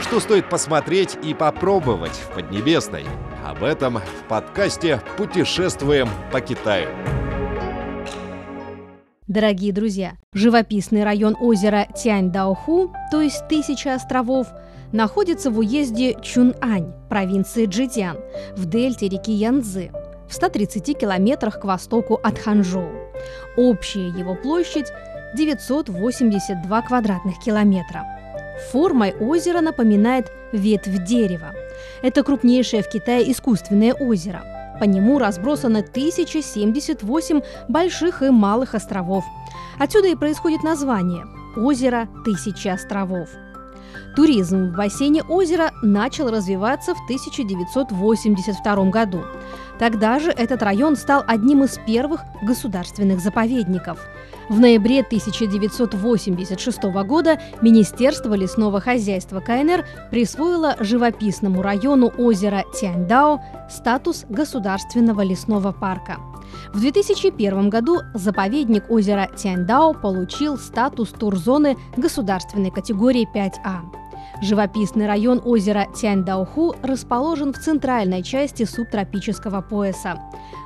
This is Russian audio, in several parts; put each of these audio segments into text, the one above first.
Что стоит посмотреть и попробовать в Поднебесной? Об этом в подкасте «Путешествуем по Китаю». Дорогие друзья, живописный район озера Тянь-Даоху, то есть Тысяча островов, находится в уезде Чунань, провинции Джидян, в дельте реки Янцзы, в 130 километрах к востоку от Ханчжоу. Общая его площадь 982 квадратных километра. Формой озера напоминает ветвь дерева. Это крупнейшее в Китае искусственное озеро. По нему разбросано 1078 больших и малых островов. Отсюда и происходит название – озеро Тысячи островов. Туризм в бассейне озера начал развиваться в 1982 году. Тогда же этот район стал одним из первых государственных заповедников. В ноябре 1986 года Министерство лесного хозяйства КНР присвоило живописному району озера Тяньдао статус государственного лесного парка. В 2001 году заповедник озера Тяньдао получил статус турзоны государственной категории 5А. Живописный район озера Тяньдаоху расположен в центральной части субтропического пояса.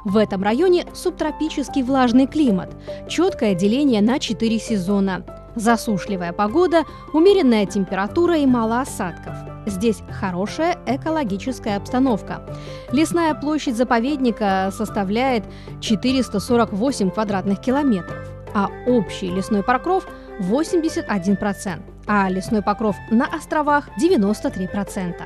В этом районе субтропический влажный климат, четкое деление на четыре сезона, засушливая погода, умеренная температура и мало осадков. Здесь хорошая экологическая обстановка. Лесная площадь заповедника составляет 448 квадратных километров, а общий лесной покров 81% а лесной покров на островах 93%.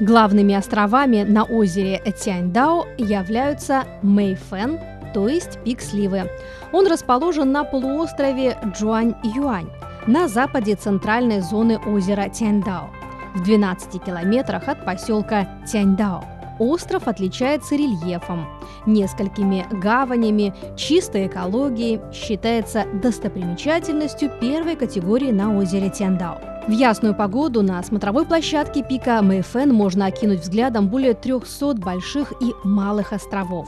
Главными островами на озере Тяньдао являются Мэйфэн, то есть пик сливы. Он расположен на полуострове Джуань-Юань, на западе центральной зоны озера Тяньдао, в 12 километрах от поселка Тяньдао. Остров отличается рельефом, несколькими гаванями, чистой экологией, считается достопримечательностью первой категории на озере Тяндао. В ясную погоду на смотровой площадке пика Мэйфэн можно окинуть взглядом более 300 больших и малых островов.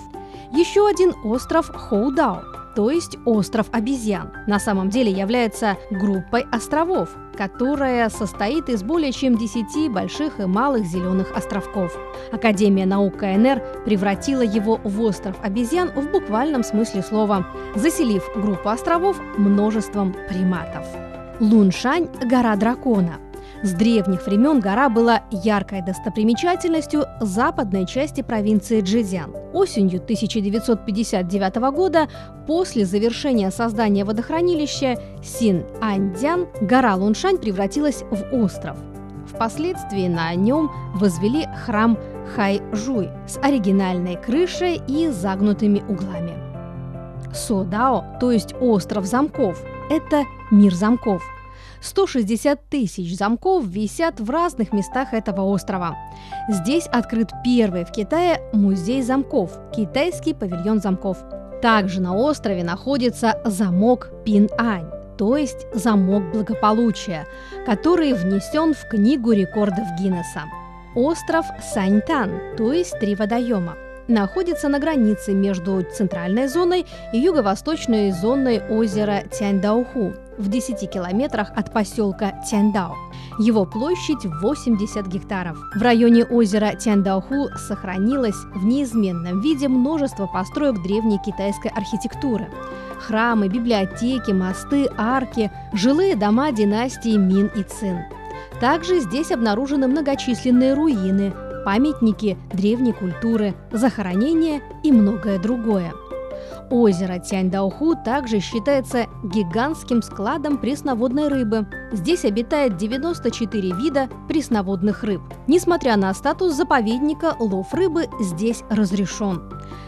Еще один остров Хоудао то есть остров обезьян, на самом деле является группой островов, которая состоит из более чем 10 больших и малых зеленых островков. Академия наук КНР превратила его в остров обезьян в буквальном смысле слова, заселив группу островов множеством приматов. Луншань – гора дракона – с древних времен гора была яркой достопримечательностью западной части провинции Джизян. Осенью 1959 года, после завершения создания водохранилища Син-Аньдян, гора Луншань превратилась в остров. Впоследствии на нем возвели храм Хай-Жуй с оригинальной крышей и загнутыми углами. Содао, то есть остров замков, это мир замков – 160 тысяч замков висят в разных местах этого острова. Здесь открыт первый в Китае музей замков – китайский павильон замков. Также на острове находится замок Пин-Ань, то есть замок благополучия, который внесен в книгу рекордов Гиннесса. Остров Саньтан, то есть три водоема находится на границе между центральной зоной и юго-восточной зоной озера Тяньдауху в 10 километрах от поселка Тяньдао. Его площадь 80 гектаров. В районе озера Тяньдауху сохранилось в неизменном виде множество построек древней китайской архитектуры. Храмы, библиотеки, мосты, арки, жилые дома династии Мин и Цин. Также здесь обнаружены многочисленные руины, памятники древней культуры, захоронения и многое другое. Озеро Тяньдауху также считается гигантским складом пресноводной рыбы. Здесь обитает 94 вида пресноводных рыб. Несмотря на статус заповедника, лов рыбы здесь разрешен.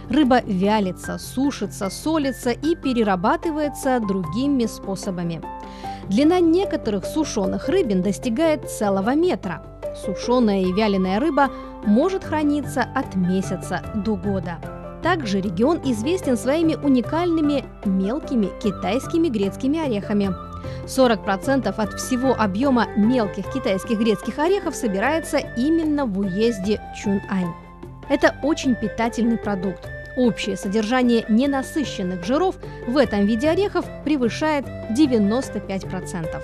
Рыба вялится, сушится, солится и перерабатывается другими способами. Длина некоторых сушеных рыбин достигает целого метра – Сушеная и вяленая рыба может храниться от месяца до года. Также регион известен своими уникальными мелкими китайскими грецкими орехами. 40% от всего объема мелких китайских грецких орехов собирается именно в уезде Чунань. Это очень питательный продукт. Общее содержание ненасыщенных жиров в этом виде орехов превышает 95%.